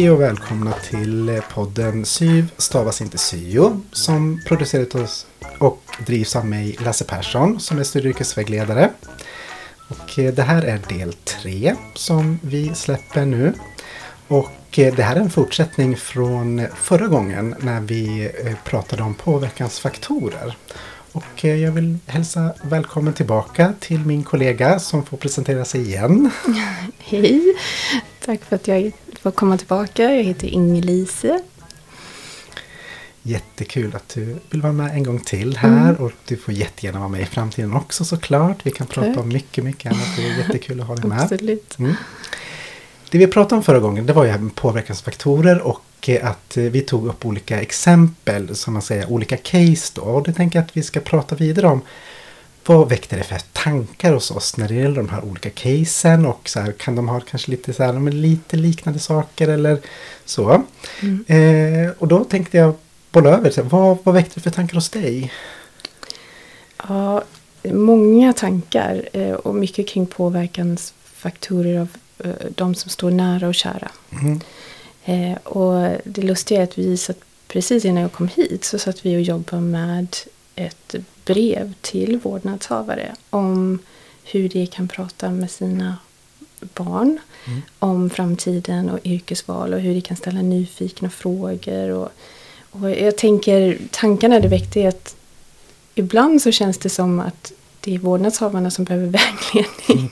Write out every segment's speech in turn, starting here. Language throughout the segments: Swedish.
Hej och välkomna till eh, podden Syv stavas inte syo som produceras och drivs av mig Lasse Persson som är studie och yrkesvägledare. Och det här är del tre som vi släpper nu. Och eh, det här är en fortsättning från förra gången när vi eh, pratade om påverkansfaktorer. Och jag vill hälsa välkommen tillbaka till min kollega som får presentera sig igen. Hej! Tack för att jag får komma tillbaka. Jag heter Inger-Lise. Jättekul att du vill vara med en gång till här mm. och du får jättegärna vara med i framtiden också såklart. Vi kan prata Tack. om mycket, mycket annat. Det är jättekul att ha dig med. Absolut. Mm. Det vi pratade om förra gången det var ju påverkansfaktorer och eh, att eh, vi tog upp olika exempel, som man säger, olika case då. Och det tänker jag att vi ska prata vidare om. Vad väckte det för tankar hos oss när det gäller de här olika casen och så här, kan de ha kanske lite, så här, lite liknande saker eller så. Mm. Eh, och då tänkte jag bolla över, så här, vad, vad väckte det för tankar hos dig? Ja, många tankar eh, och mycket kring påverkansfaktorer av Eh, de som står nära och kära. Mm. Eh, och det lustiga är att vi satt, precis innan jag kom hit så satt vi och jobbade med ett brev till vårdnadshavare om hur de kan prata med sina barn mm. om framtiden och yrkesval och hur de kan ställa nyfikna frågor. Och, och jag tänker, tankarna det väckte är att ibland så känns det som att det är vårdnadshavarna som behöver vägledning. Mm.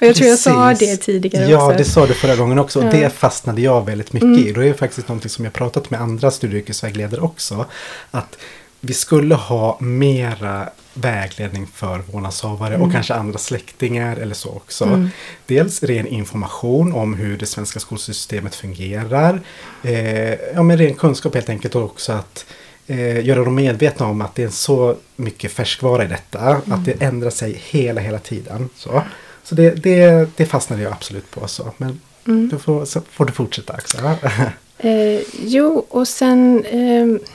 och jag tror jag sa det tidigare ja, också. Ja, det sa du förra gången också. Och ja. det fastnade jag väldigt mycket mm. i. Är det faktiskt någonting som jag pratat med andra studieyrkesvägledare också. Att vi skulle ha mera vägledning för vårdnadshavare mm. och kanske andra släktingar eller så också. Mm. Dels ren information om hur det svenska skolsystemet fungerar. Eh, ja, men ren kunskap helt enkelt och också att eh, göra dem medvetna om att det är så mycket färskvara i detta. Mm. Att det ändrar sig hela, hela tiden. Så, så det, det, det fastnade jag absolut på. Så. Men mm. då får, så får du fortsätta också. eh, jo, och sen... Eh,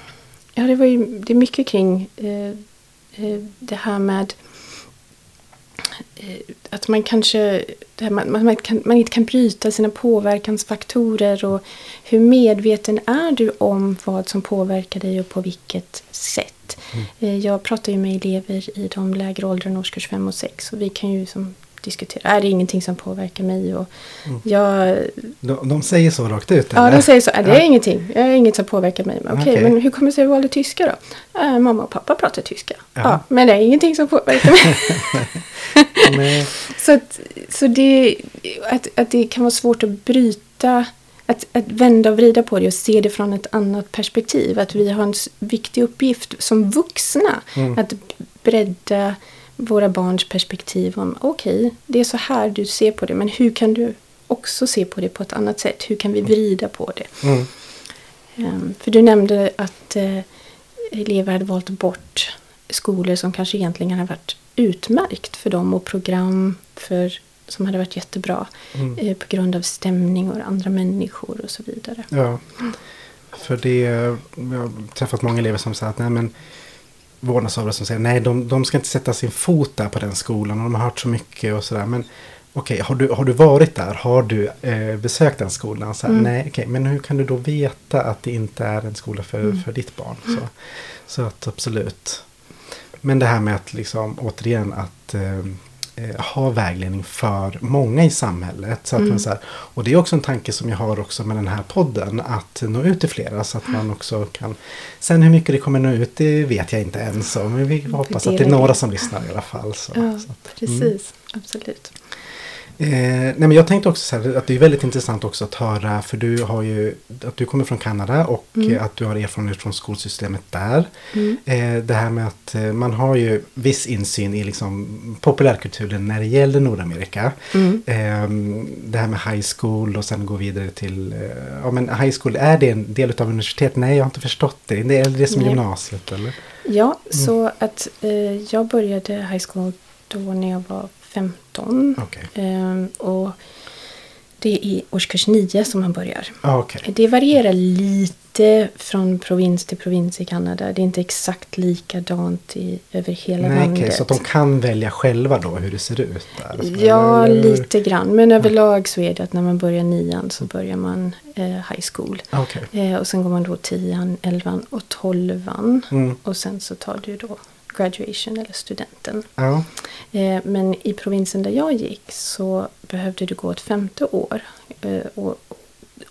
ja, det var ju det är mycket kring eh, eh, det här med Eh, att man kanske man, man, kan, man, inte kan bryta sina påverkansfaktorer och hur medveten är du om vad som påverkar dig och på vilket sätt. Mm. Eh, jag pratar ju med elever i de lägre åldrarna, årskurs 5 och 6 och vi kan ju som diskutera. Är det ingenting som påverkar mig? Och mm. jag, de, de säger så rakt ut? Eller? Ja, de säger så. Är det är ja. ingenting. Det är inget som påverkar mig. Men, okej, okay, men hur kommer det sig att du valde tyska då? Äh, mamma och pappa pratar tyska. Ja. ja. men det är ingenting som påverkar mig. så att, så det, att, att det kan vara svårt att bryta att, att vända och vrida på det och se det från ett annat perspektiv. Att vi har en viktig uppgift som vuxna. Mm. Att bredda våra barns perspektiv om okej, okay, det är så här du ser på det, men hur kan du också se på det på ett annat sätt? Hur kan vi vrida på det? Mm. Um, för du nämnde att uh, elever hade valt bort skolor som kanske egentligen hade varit utmärkt för dem och program för, som hade varit jättebra mm. uh, på grund av stämning och andra människor och så vidare. Ja, för det, jag har träffat många elever som säger att nej men vårdnadshavare som säger nej, de, de ska inte sätta sin fot där på den skolan och de har hört så mycket och sådär. Men okej, okay, har, du, har du varit där? Har du eh, besökt den skolan? Så här, mm. Nej, okej, okay, men hur kan du då veta att det inte är en skola för, mm. för ditt barn? Så, så att absolut. Men det här med att liksom återigen att eh, ha vägledning för många i samhället. Så att mm. man, så här, och det är också en tanke som jag har också med den här podden. Att nå ut till flera så att man också kan. Sen hur mycket det kommer nå ut det vet jag inte än. Så, men vi hoppas att det är några som lyssnar i alla fall. Så, ja, så att, mm. precis. Absolut. Eh, nej men jag tänkte också så här, att det är väldigt intressant också att höra, för du har ju, att du kommer från Kanada och mm. att du har erfarenhet från skolsystemet där. Mm. Eh, det här med att eh, man har ju viss insyn i liksom populärkulturen när det gäller Nordamerika. Mm. Eh, det här med high school och sen gå vidare till, eh, ja men high school, är det en del av universitetet? Nej, jag har inte förstått det. Det är det som Nej. gymnasiet eller? Ja, mm. så att eh, jag började high school då när jag var 15. Okay. Ehm, och det är i årskurs 9 som man börjar. Ah, okay. Det varierar lite från provins till provins i Kanada. Det är inte exakt likadant i, över hela Nej, landet. Okay, så de kan välja själva då hur det ser ut? Där, ja, eller? lite grann. Men överlag så är det att när man börjar nian så börjar man eh, high school. Okay. Eh, och sen går man då tian, elvan och tolvan. Mm. Och sen så tar du då graduation eller studenten. Ja. Eh, men i provinsen där jag gick så behövde du gå ett femte år. Eh, och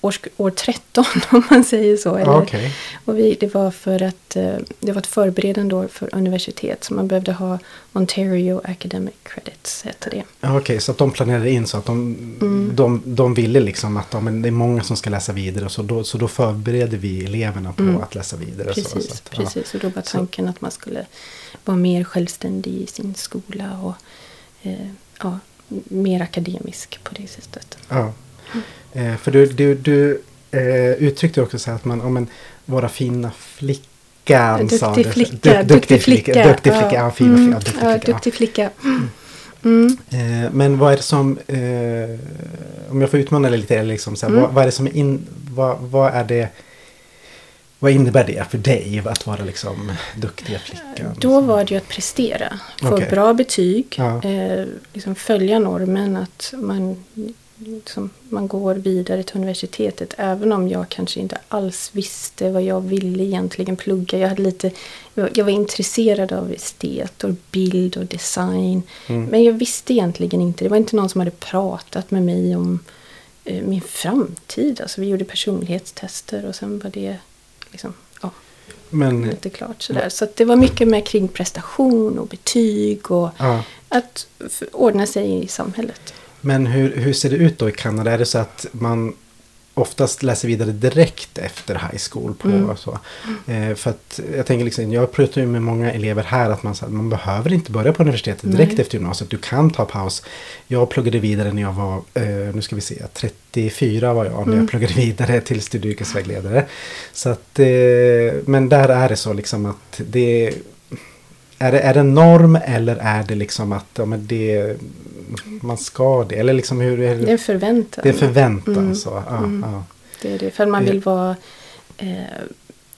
år, år 13 om man säger så. Eller, okay. och vi, det var för att eh, det var ett förberedande år för universitet så man behövde ha Ontario Academic Credits heter det. Okej, okay, så att de planerade in så att de, mm. de, de ville liksom att ja, men det är många som ska läsa vidare så då, så då förbereder vi eleverna på mm. att läsa vidare. Precis, så, så att, precis. Ja. och då var tanken så. att man skulle vara mer självständig i sin skola och eh, ja, mer akademisk på det sättet. Ja. Eh, för du, du, du eh, uttryckte också så att man, om en vara fina flickan. Duktig flicka. Du, duktig flicka. Duktig flicka. Ja, fin mm. duktig flicka. Ja, duktig flicka. Mm. Eh, men vad är det som, eh, om jag får utmana dig lite, liksom, så här, mm. vad, vad, är det som in, vad, vad är det vad innebär det för dig att vara liksom duktiga flickan? Då var det ju att prestera. Få okay. bra betyg. Ja. Eh, liksom följa normen. Att man liksom, man går vidare till universitetet. Även om jag kanske inte alls visste vad jag ville egentligen plugga. Jag, hade lite, jag var intresserad av estet och bild och design. Mm. Men jag visste egentligen inte. Det var inte någon som hade pratat med mig om eh, min framtid. Alltså, vi gjorde personlighetstester och sen var det liksom, ja, Men, inte klart. Sådär. Så det var mycket med kring prestation och betyg och ja. att ordna sig i samhället. Men hur, hur ser det ut då i Kanada? Är det så att man oftast läser vidare direkt efter high school. På, mm. så. Eh, för att jag tänker liksom, jag pratar ju med många elever här att man, så, man behöver inte börja på universitetet direkt Nej. efter gymnasiet. Du kan ta paus. Jag pluggade vidare när jag var, eh, nu ska vi se, 34 var jag mm. när jag mm. pluggade vidare till studie och yrkesvägledare. Så att, eh, men där är det så liksom att det är det, är det norm eller är det liksom att ja, men det, man ska det? Eller liksom hur är det? Är förväntan. Det är förväntan. Mm. Så. Ja, mm. ja. Det är det. För man vill vara, eh,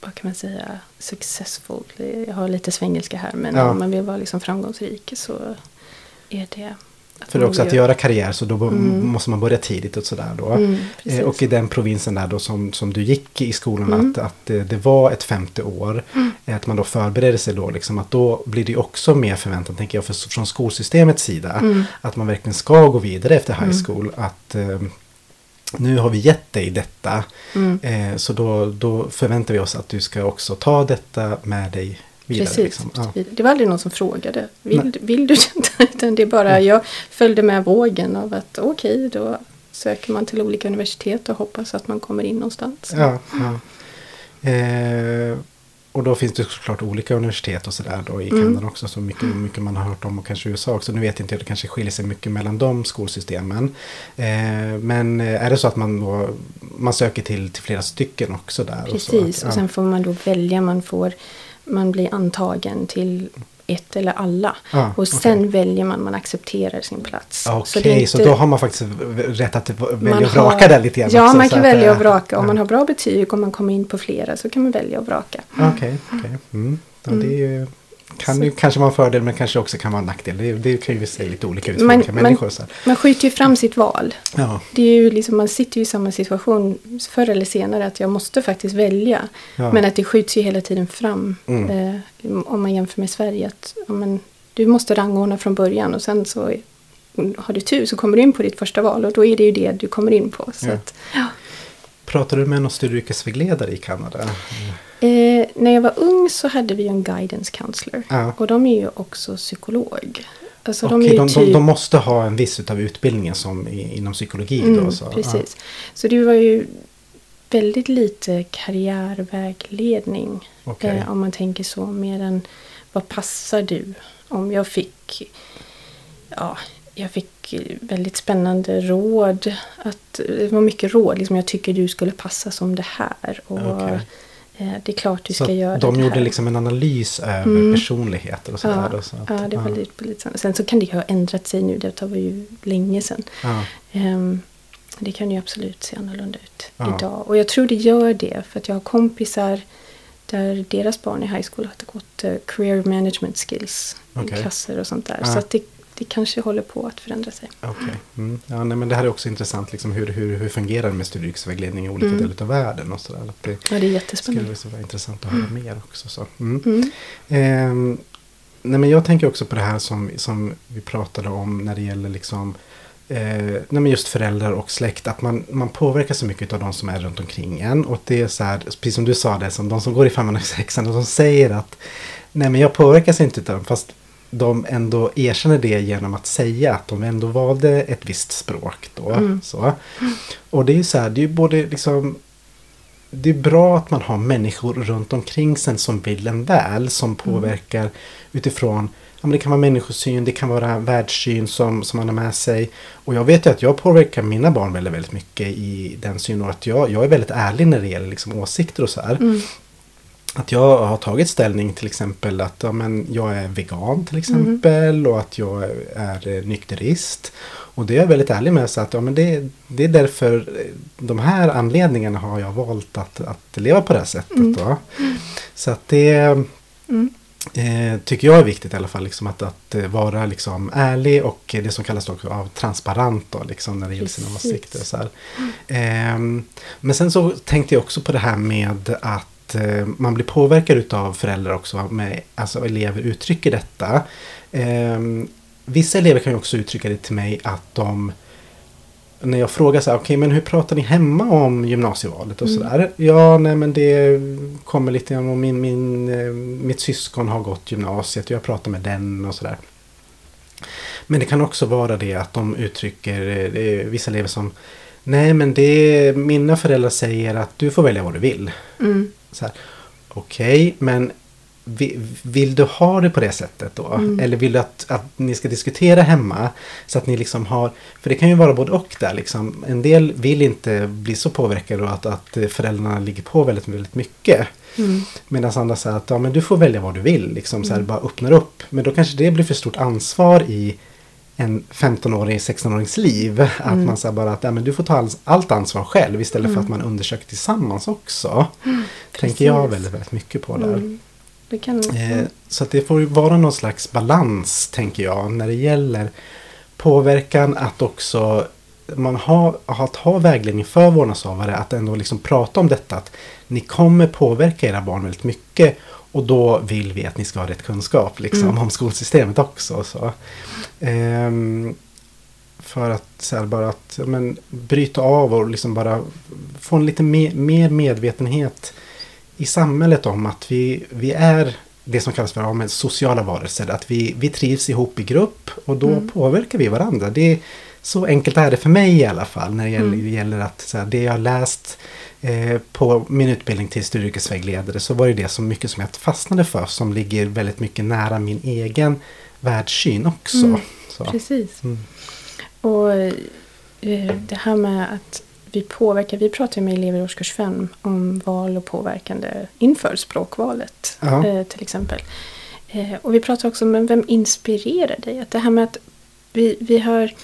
vad kan man säga, successful. Jag har lite svengelska här. Men ja. om man vill vara liksom framgångsrik så är det för också att göra karriär så då mm. måste man börja tidigt och sådär då. Mm, eh, och i den provinsen där då som, som du gick i skolan mm. att, att det, det, var ett femte år. Mm. Eh, att man då förbereder sig då liksom att då blir det också mer förväntan tänker jag för, från skolsystemets sida. Mm. Att man verkligen ska gå vidare efter high mm. school. Att eh, nu har vi gett dig detta. Eh, så då, då förväntar vi oss att du ska också ta detta med dig vidare. Precis. Liksom. Ja. Det var aldrig någon som frågade. Vill, vill du detta? det är bara jag följde med vågen av att okej, okay, då söker man till olika universitet och hoppas att man kommer in någonstans. Ja, ja. Eh, och då finns det såklart olika universitet och sådär då i mm. Kanada också. Så mycket, mycket man har hört om och kanske USA också. Nu vet inte jag, det kanske skiljer sig mycket mellan de skolsystemen. Eh, men är det så att man då, man söker till, till flera stycken också där? Precis, och, så, att, och sen får man då välja. Man får man blir antagen till ett eller alla. Ah, och sen okay. väljer man, man accepterar sin plats. Okej, okay, så, så, då har man faktiskt rätt att välja och vraka där lite grann Ja, också, man kan välja att, och vraka. Om ja. man har bra betyg och man kommer in på flera så kan man välja att vraka. Okej, okay, okay. Mm. Ja, det är ju kan ju kanske vara en fördel men kanske också kan vara en nackdel. Det, det kan ju se lite olika ut för olika människor. Så man skjuter ju fram sitt val. Ja. Det är ju liksom, man sitter ju i samma situation förr eller senare att jag måste faktiskt välja. Ja. Men att det skjuts ju hela tiden fram. Mm. Eh, om man jämför med Sverige. Att, ja, men, du måste rangordna från början och sen så har du tur så kommer du in på ditt första val och då är det ju det du kommer in på. Så ja. Att. Pratar du med någon studie i Kanada? Eh, när jag var ung så hade vi en guidance counselor. Ja. Och de är ju också psykolog. Alltså Okej, de, de, typ... de, de, måste ha en viss av utbildningen som i, inom psykologi. Mm, då, så. Precis. Ja. Så det var ju väldigt lite karriärvägledning. Okay. Eh, om man tänker så. Mer än vad passar du? Om jag fick ja, jag fick väldigt spännande råd. Att, det var mycket råd. Liksom, jag tycker du skulle passa som det här. Och, okay. Eh, det är klart du ska göra de det gjorde liksom en analys över mm. personligheter och sådär. Ja, så att, ja, det var ja. lite, lite Sen så kan det ha ändrat sig nu. Det var ju länge sedan. Ja. Um, det kan ju absolut se annorlunda ut ja. idag. Och jag tror det gör det för att jag har kompisar där deras barn i high school har gått uh, career management skills okay. klasser och sånt där. Så det, det kanske håller på att förändra sig. Okay. Mm. Ja, nej, men det här är också intressant, liksom, hur, hur, hur fungerar det med studievägledning i olika mm. delar av världen? Och så där. Det, ja, det är jättespännande. Det skulle vara intressant att höra mm. mer också. Så. Mm. Eh, nej, men jag tänker också på det här som, som vi pratade om när det gäller liksom, eh, nej, men just föräldrar och släkt. Att man, man påverkas så mycket av de som är runt omkring en. Och det är så här, precis som du sa det, som de som går i femman och sexan och som säger att nej men jag påverkas inte av dem. Fast de ändå erkänner det genom att säga att de ändå valde ett visst språk då. Mm. Så. Och det är ju så här, det är ju både liksom det är bra att man har människor runt omkring sig som vill en väl, som mm. påverkar mm. utifrån Ja, men det kan vara människosyn, det kan vara världssyn som, som man har med sig. Och jag vet ju att jag påverkar mina barn väldigt, väldigt mycket i den synen. Och att jag, jag är väldigt ärlig när det gäller liksom åsikter och så här. Mm att jag har tagit ställning till exempel att ja, men jag är vegan till exempel mm. och att jag är nykterist. Och det är jag väldigt ärlig med. Så att, ja, men det, det är därför de här anledningarna har jag valt att, att leva på det här sättet. Mm. Då. Så att det mm. eh, tycker jag är viktigt i alla fall. Liksom, att, att vara liksom, ärlig och det som kallas också av transparent då, liksom, när det gäller sina åsikter. Så eh, men sen så tänkte jag också på det här med att eh, man blir påverkad av föräldrar också. Med, alltså elever uttrycker detta. Eh, vissa elever kan ju också uttrycka det till mig att de när jag frågar så här, okej okay, men hur pratar ni hemma om gymnasievalet och mm. sådär. Ja, nej men det kommer lite om min, min, eh, mitt syskon har gått gymnasiet och jag pratar med den och sådär. Men det kan också vara det att de uttrycker, är vissa elever som Nej men det mina föräldrar säger att du får välja vad du vill. Mm. Okej, okay, men vill du ha det på det sättet då? Mm. Eller vill du att, att ni ska diskutera hemma? Så att ni liksom har, för det kan ju vara både och där liksom. En del vill inte bli så påverkade och att, att föräldrarna ligger på väldigt, väldigt mycket. Mm. Medan andra säger att ja, men du får välja vad du vill. Liksom, så här, mm. bara öppnar upp. Men då kanske det blir för stort ansvar i en 15-åring, 16-årings liv. Att mm. man säger bara att ja, men du får ta all, allt ansvar själv istället mm. för att man undersöker tillsammans också. Mm, tänker jag väldigt, väldigt mycket på där. Mm. Eh, så att det får ju vara någon slags balans, tänker jag, när det gäller påverkan. Att också man har, att ha vägledning för vårdnadshavare. Att ändå liksom prata om detta. Att ni kommer påverka era barn väldigt mycket. Och då vill vi att ni ska ha rätt kunskap liksom, mm. om skolsystemet också. Så. Ehm, för att så här, bara att men, bryta av och liksom bara få en lite mer, mer medvetenhet i samhället om att vi, vi är det som kallas för ja, sociala varelser. Att vi, vi trivs ihop i grupp och då mm. påverkar vi varandra. Det, så enkelt är det för mig i alla fall när det gäller, mm. gäller att så här, det jag läst eh, på min utbildning till studieyrkesvägledare så var det det som mycket som jag fastnade för som ligger väldigt mycket nära min egen världssyn också. Mm. Precis. Mm. Och eh, det här med att vi påverkar, vi pratar med elever i årskurs 5 om val och påverkande inför språkvalet eh, till exempel. Eh, och vi pratar också om vem inspirerar dig? Att det här med att vi, vi har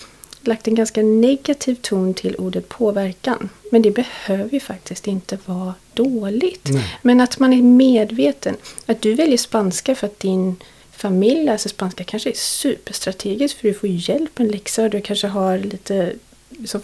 lagt en ganska negativ ton till ordet påverkan. Men det behöver ju faktiskt inte vara dåligt. Nej. Men att man är medveten. Att du väljer spanska för att din familj läser spanska kanske är superstrategiskt för du får hjälp med en läxa och du kanske har lite, så,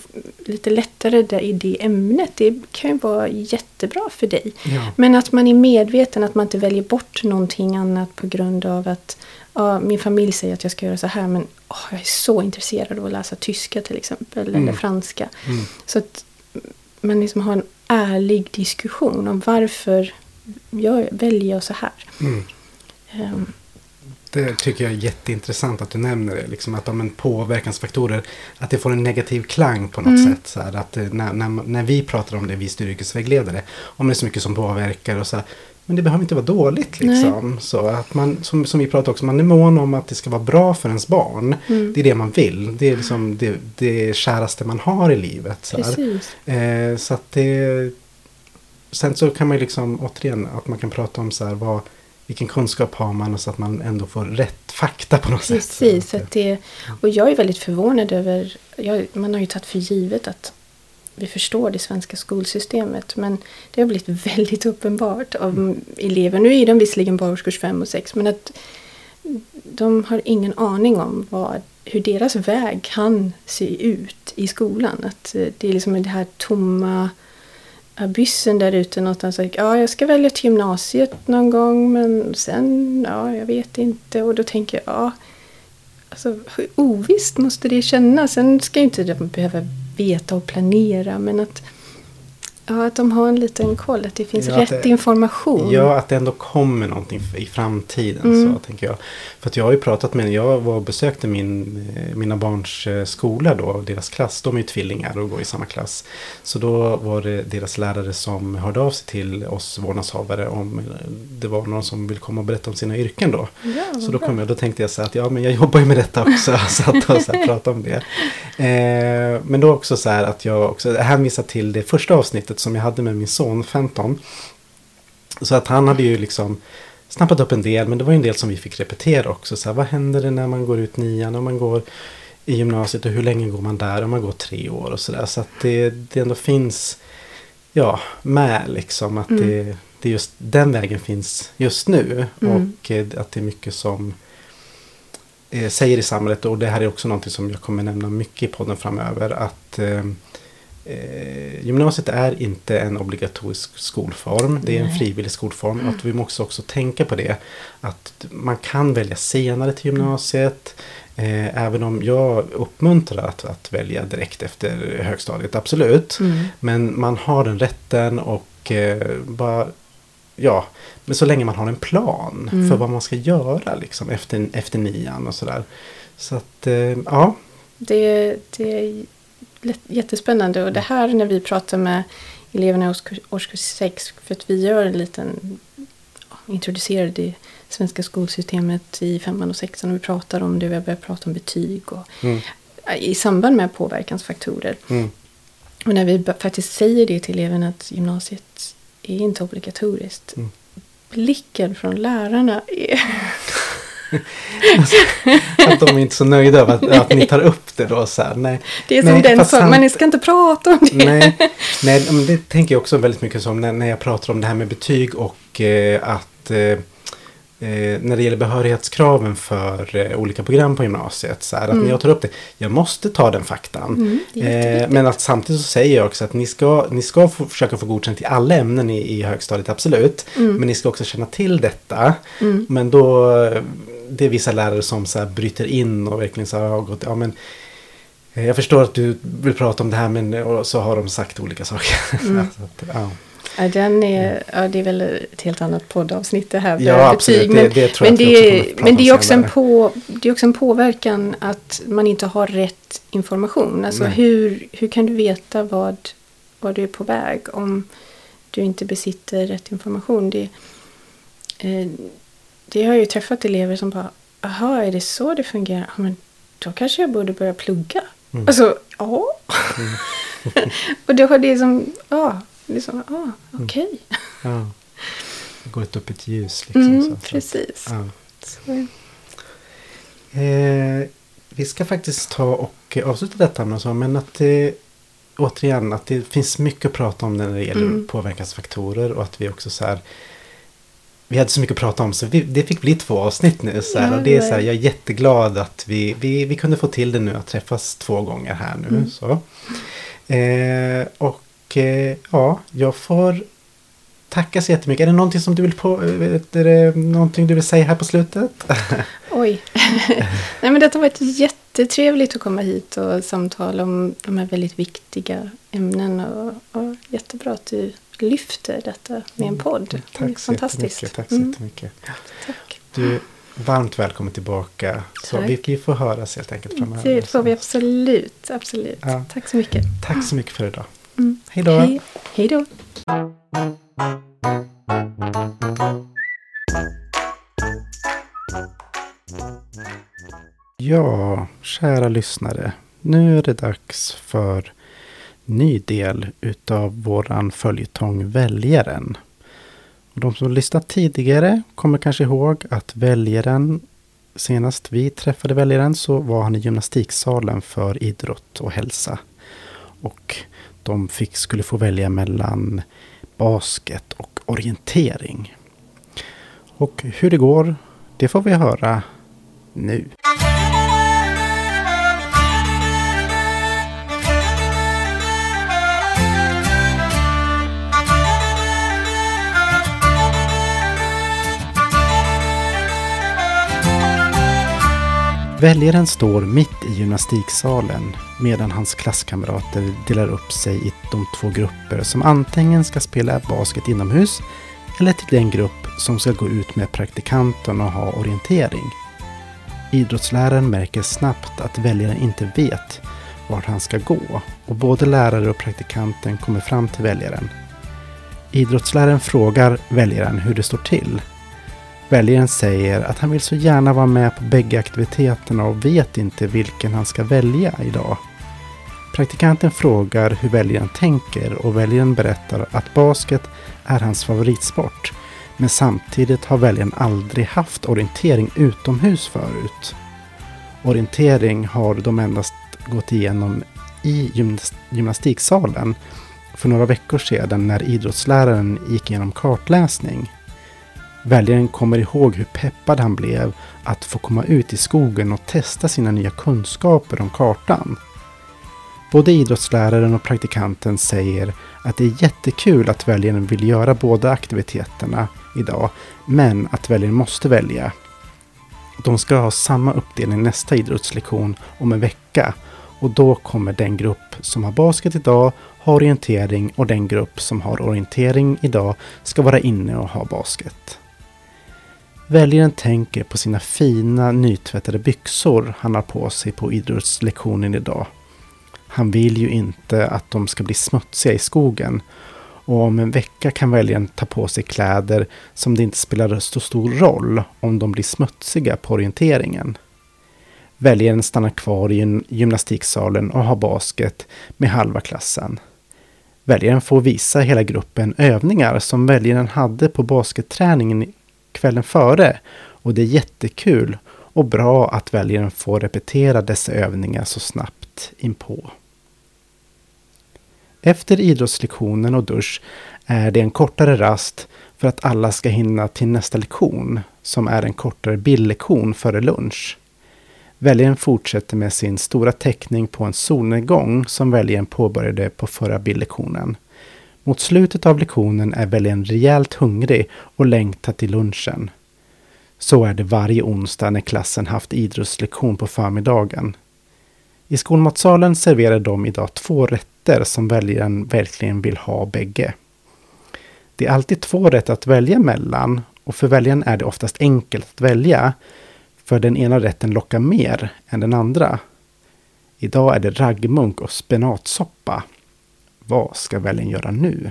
lite lättare där i det ämnet. Det kan ju vara jättebra för dig. Ja. Men att man är medveten, att man inte väljer bort någonting annat på grund av att ja, min familj säger att jag ska göra så här men oh, jag är så intresserad av att läsa tyska till exempel mm. eller franska. Mm. Så att man liksom har en ärlig diskussion om varför jag väljer så här. Mm. Um, det tycker jag är jätteintressant att du nämner det. Liksom att om påverkansfaktorer, att det får en negativ klang på något mm. sätt. Så här, att när, när, när vi pratar om det, vi styrkesvägledare, om det är så mycket som påverkar och så här, men det behöver inte vara dåligt liksom. Så att man, som, som vi pratade också, man är mån om att det ska vara bra för ens barn. Mm. Det är det man vill. Det är liksom det, det käraste man har i livet. Så, eh, så att det... Sen så kan man ju liksom, återigen, att man kan prata om så här, vad, vilken kunskap har man så att man ändå får rätt fakta på något Precis, sätt. Precis, och jag är väldigt förvånad över, jag, man har ju tagit för givet att vi förstår det svenska skolsystemet. Men det har blivit väldigt uppenbart av elever. Nu är de visserligen bara årskurs 5 och 6 men att de har ingen aning om vad, hur deras väg kan se ut i skolan. Att eh, det är liksom det här tomma abyssen där ute någonstans. Ja, jag ska välja till gymnasiet någon gång men sen, ja, jag vet inte. Och då tänker jag, ja, alltså hur ovisst måste det kännas? Sen ska ju inte de behöva veta och planera men att Ja, att de har en liten koll, att det finns ja, rätt det, information. Ja, att det ändå kommer någonting i framtiden. Mm. Så tänker jag. För att jag har ju pratat med, jag var och besökte min, eh, mina barns eh, skola då, deras klass. De är ju tvillingar och går i samma klass. Så då var det deras lärare som hörde av sig till oss vårdnadshavare om eh, det var någon som vill komma och berätta om sina yrken då. Ja, så då, kom jag, då tänkte jag så att ja, men jag jobbar ju med detta också. så att och så här, prata om det. Eh, men då också så här att jag också hänvisar till det första avsnittet mötet som jag hade med min son Fenton. Så att han hade ju liksom snappat upp en del, men det var en del som vi fick repetera också. Så här, vad händer det när man går ut nian, om man går i gymnasiet och hur länge går man där, om man går tre år och sådär. Så att det, det ändå finns, ja, med liksom att mm. det, det just den vägen finns just nu. Mm. Och eh, att det är mycket som eh, säger i samhället, och det här är också någonting som jag kommer nämna mycket i podden framöver, att eh, Eh, gymnasiet är inte en obligatorisk skolform. Det är en frivillig skolform. Mm. Att vi måste också tänka på det. Att man kan välja senare till gymnasiet. Eh, även om jag uppmuntrar att, att välja direkt efter högstadiet, absolut. Mm. Men man har den rätten och eh, bara Ja, men så länge man har en plan mm. för vad man ska göra liksom, efter, efter nian och sådär. Så att, eh, ja. Det, det jättespännande. Och det här när vi pratar med eleverna i årskurs, årskurs 6. För att vi gör en liten introducerar det svenska skolsystemet i femman och sexan. Och vi pratar om det. Vi har börjat prata om betyg. Och, mm. I samband med påverkansfaktorer. Mm. Och när vi faktiskt säger det till eleverna att gymnasiet är inte obligatoriskt. Mm. Blicken från lärarna är att de är inte så nöjda över att, att ni tar upp det då. Så här. Nej, det är som nej, den sången, men ni ska inte prata om det. Nej, nej men det tänker jag också väldigt mycket som när, när jag pratar om det här med betyg och eh, att eh, eh, när det gäller behörighetskraven för eh, olika program på gymnasiet. Så här, att mm. när jag tar upp det, jag måste ta den faktan. Mm, eh, men att samtidigt så säger jag också att ni ska, ni ska få, försöka få godkänt i alla ämnen i, i högstadiet, absolut. Mm. Men ni ska också känna till detta. Mm. Men då, det är vissa lärare som så här bryter in och verkligen så här har gått, ja men eh, jag förstår att du vill prata om det här men så har de sagt olika saker. Mm. att, ja. Ja, den är, ja, det är väl ett helt annat poddavsnitt det här. Ja, betyg. Men, det, det men, det, men det, är också en på, det är också en påverkan att man inte har rätt information. Alltså hur, hur kan du veta vad, vad du är på väg om du inte besitter rätt information? Det, eh, det har jag ju träffat elever som bara, jaha, är det så det fungerar? Ja, men då kanske jag borde börja plugga. Mm. Alltså, ja. Mm. och då har det som, ja, liksom, ah, mm. okej. Okay. Ja. Det går ett ljus liksom. Mm, så, precis. Så, ja. Eh, vi ska faktiskt ta och avsluta detta med så, men att eh, återigen att det finns mycket att prata om när det gäller mm. påverkansfaktorer och att vi också så här vi hade så mycket att prata om så vi, det fick bli två avsnitt nu. Så här, och det är så här, jag är jätteglad att vi, vi, vi kunde få till det nu att träffas två gånger här nu. Mm. Så. Eh, och eh, ja, jag får tacka så jättemycket. Är det någonting som du vill på, är det någonting du vill säga här på slutet? Oj. Nej men detta var ett jättetrevligt att komma hit och samtala om de här väldigt viktiga ämnena. Och, och jättebra att du lyfter detta med en mm. podd. Tack så Fantastiskt. Tack så mm. jättemycket. Tack. Du, varmt välkommen tillbaka. Så vi, vi får höras helt enkelt framöver. Det får vi absolut. absolut. Ja. Tack så mycket. Tack så mycket för idag. Mm. Hej då. Hej, hej då. Ja, kära lyssnare. Nu är det dags för ny del utav våran följetong Väljaren. De som lyssnat tidigare kommer kanske ihåg att Väljaren Senast vi träffade väljaren så var han i gymnastiksalen för idrott och hälsa. Och de fick, skulle få välja mellan basket och orientering. Och hur det går, det får vi höra nu. Väljaren står mitt i gymnastiksalen medan hans klasskamrater delar upp sig i de två grupper som antingen ska spela basket inomhus eller till den grupp som ska gå ut med praktikanten och ha orientering. Idrottsläraren märker snabbt att väljaren inte vet vart han ska gå och både lärare och praktikanten kommer fram till väljaren. Idrottsläraren frågar väljaren hur det står till Väljaren säger att han vill så gärna vara med på bägge aktiviteterna och vet inte vilken han ska välja idag. Praktikanten frågar hur väljaren tänker och väljaren berättar att basket är hans favoritsport. Men samtidigt har väljaren aldrig haft orientering utomhus förut. Orientering har de endast gått igenom i gymnastiksalen för några veckor sedan när idrottsläraren gick igenom kartläsning. Väljaren kommer ihåg hur peppad han blev att få komma ut i skogen och testa sina nya kunskaper om kartan. Både idrottsläraren och praktikanten säger att det är jättekul att väljaren vill göra båda aktiviteterna idag, men att väljaren måste välja. De ska ha samma uppdelning nästa idrottslektion om en vecka och då kommer den grupp som har basket idag ha orientering och den grupp som har orientering idag ska vara inne och ha basket. Väljaren tänker på sina fina nytvättade byxor han har på sig på idrottslektionen idag. Han vill ju inte att de ska bli smutsiga i skogen. Och om en vecka kan väljaren ta på sig kläder som det inte spelar så stor roll om de blir smutsiga på orienteringen. Väljaren stannar kvar i gymnastiksalen och har basket med halva klassen. Väljaren får visa hela gruppen övningar som väljaren hade på basketträningen kvällen före. Och det är jättekul och bra att väljaren får repetera dessa övningar så snabbt inpå. Efter idrottslektionen och dusch är det en kortare rast för att alla ska hinna till nästa lektion, som är en kortare bildlektion före lunch. Väljaren fortsätter med sin stora teckning på en solnedgång som väljaren påbörjade på förra bildlektionen. Mot slutet av lektionen är väljaren rejält hungrig och längtar till lunchen. Så är det varje onsdag när klassen haft idrottslektion på förmiddagen. I skolmatsalen serverar de idag två rätter som väljaren verkligen vill ha bägge. Det är alltid två rätter att välja mellan och för väljaren är det oftast enkelt att välja, för den ena rätten lockar mer än den andra. Idag är det raggmunk och spenatsoppa. Vad ska väljaren göra nu?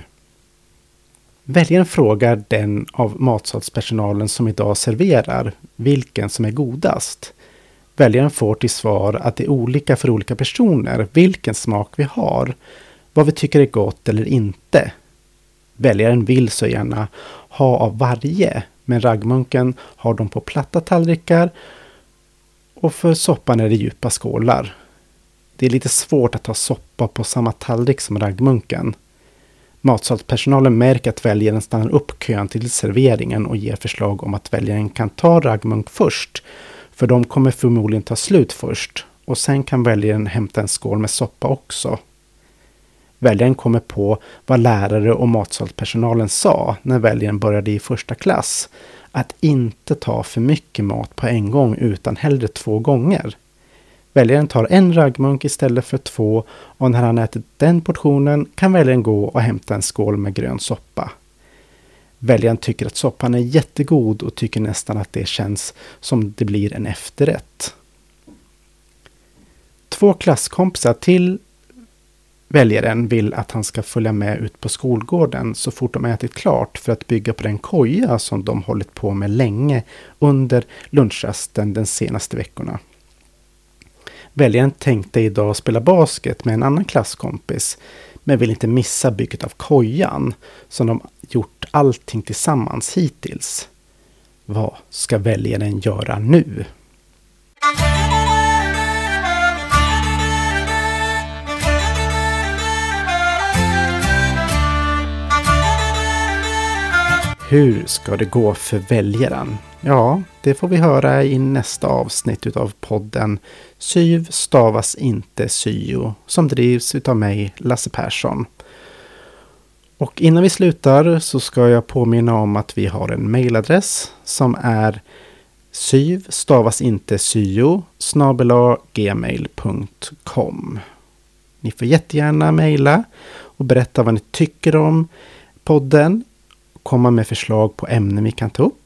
Väljaren frågar den av matsalspersonalen som idag serverar vilken som är godast. Väljaren får till svar att det är olika för olika personer vilken smak vi har, vad vi tycker är gott eller inte. Väljaren vill så gärna ha av varje, men raggmunken har dem på platta tallrikar och för soppan är det djupa skålar. Det är lite svårt att ha soppa på samma tallrik som raggmunken. Matsalspersonalen märker att väljaren stannar upp kön till serveringen och ger förslag om att väljaren kan ta raggmunk först. För de kommer förmodligen ta slut först. Och sen kan väljaren hämta en skål med soppa också. Väljaren kommer på vad lärare och matsalspersonalen sa när väljaren började i första klass. Att inte ta för mycket mat på en gång utan hellre två gånger. Väljaren tar en raggmunk istället för två och när han ätit den portionen kan väljaren gå och hämta en skål med grön soppa. Väljaren tycker att soppan är jättegod och tycker nästan att det känns som det blir en efterrätt. Två klasskompisar till väljaren vill att han ska följa med ut på skolgården så fort de ätit klart för att bygga på den koja som de hållit på med länge under lunchrasten de senaste veckorna. Väljaren tänkte idag spela basket med en annan klasskompis men vill inte missa bygget av kojan som de gjort allting tillsammans hittills. Vad ska väljaren göra nu? Hur ska det gå för väljaren? Ja, det får vi höra i nästa avsnitt utav podden Syv stavas inte syo som drivs utav mig, Lasse Persson. Och innan vi slutar så ska jag påminna om att vi har en mejladress som är syv stavas inte syo gmail.com. Ni får jättegärna mejla och berätta vad ni tycker om podden. Komma med förslag på ämnen vi kan ta upp.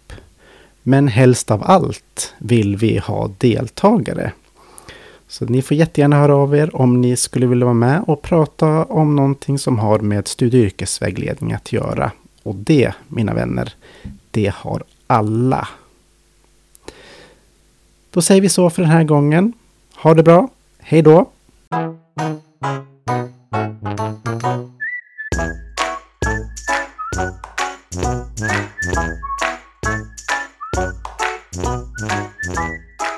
Men helst av allt vill vi ha deltagare. Så ni får jättegärna höra av er om ni skulle vilja vara med och prata om någonting som har med studie och yrkesvägledning att göra. Och det, mina vänner, det har alla. Då säger vi så för den här gången. Ha det bra. Hej då! Thank you. Thank you.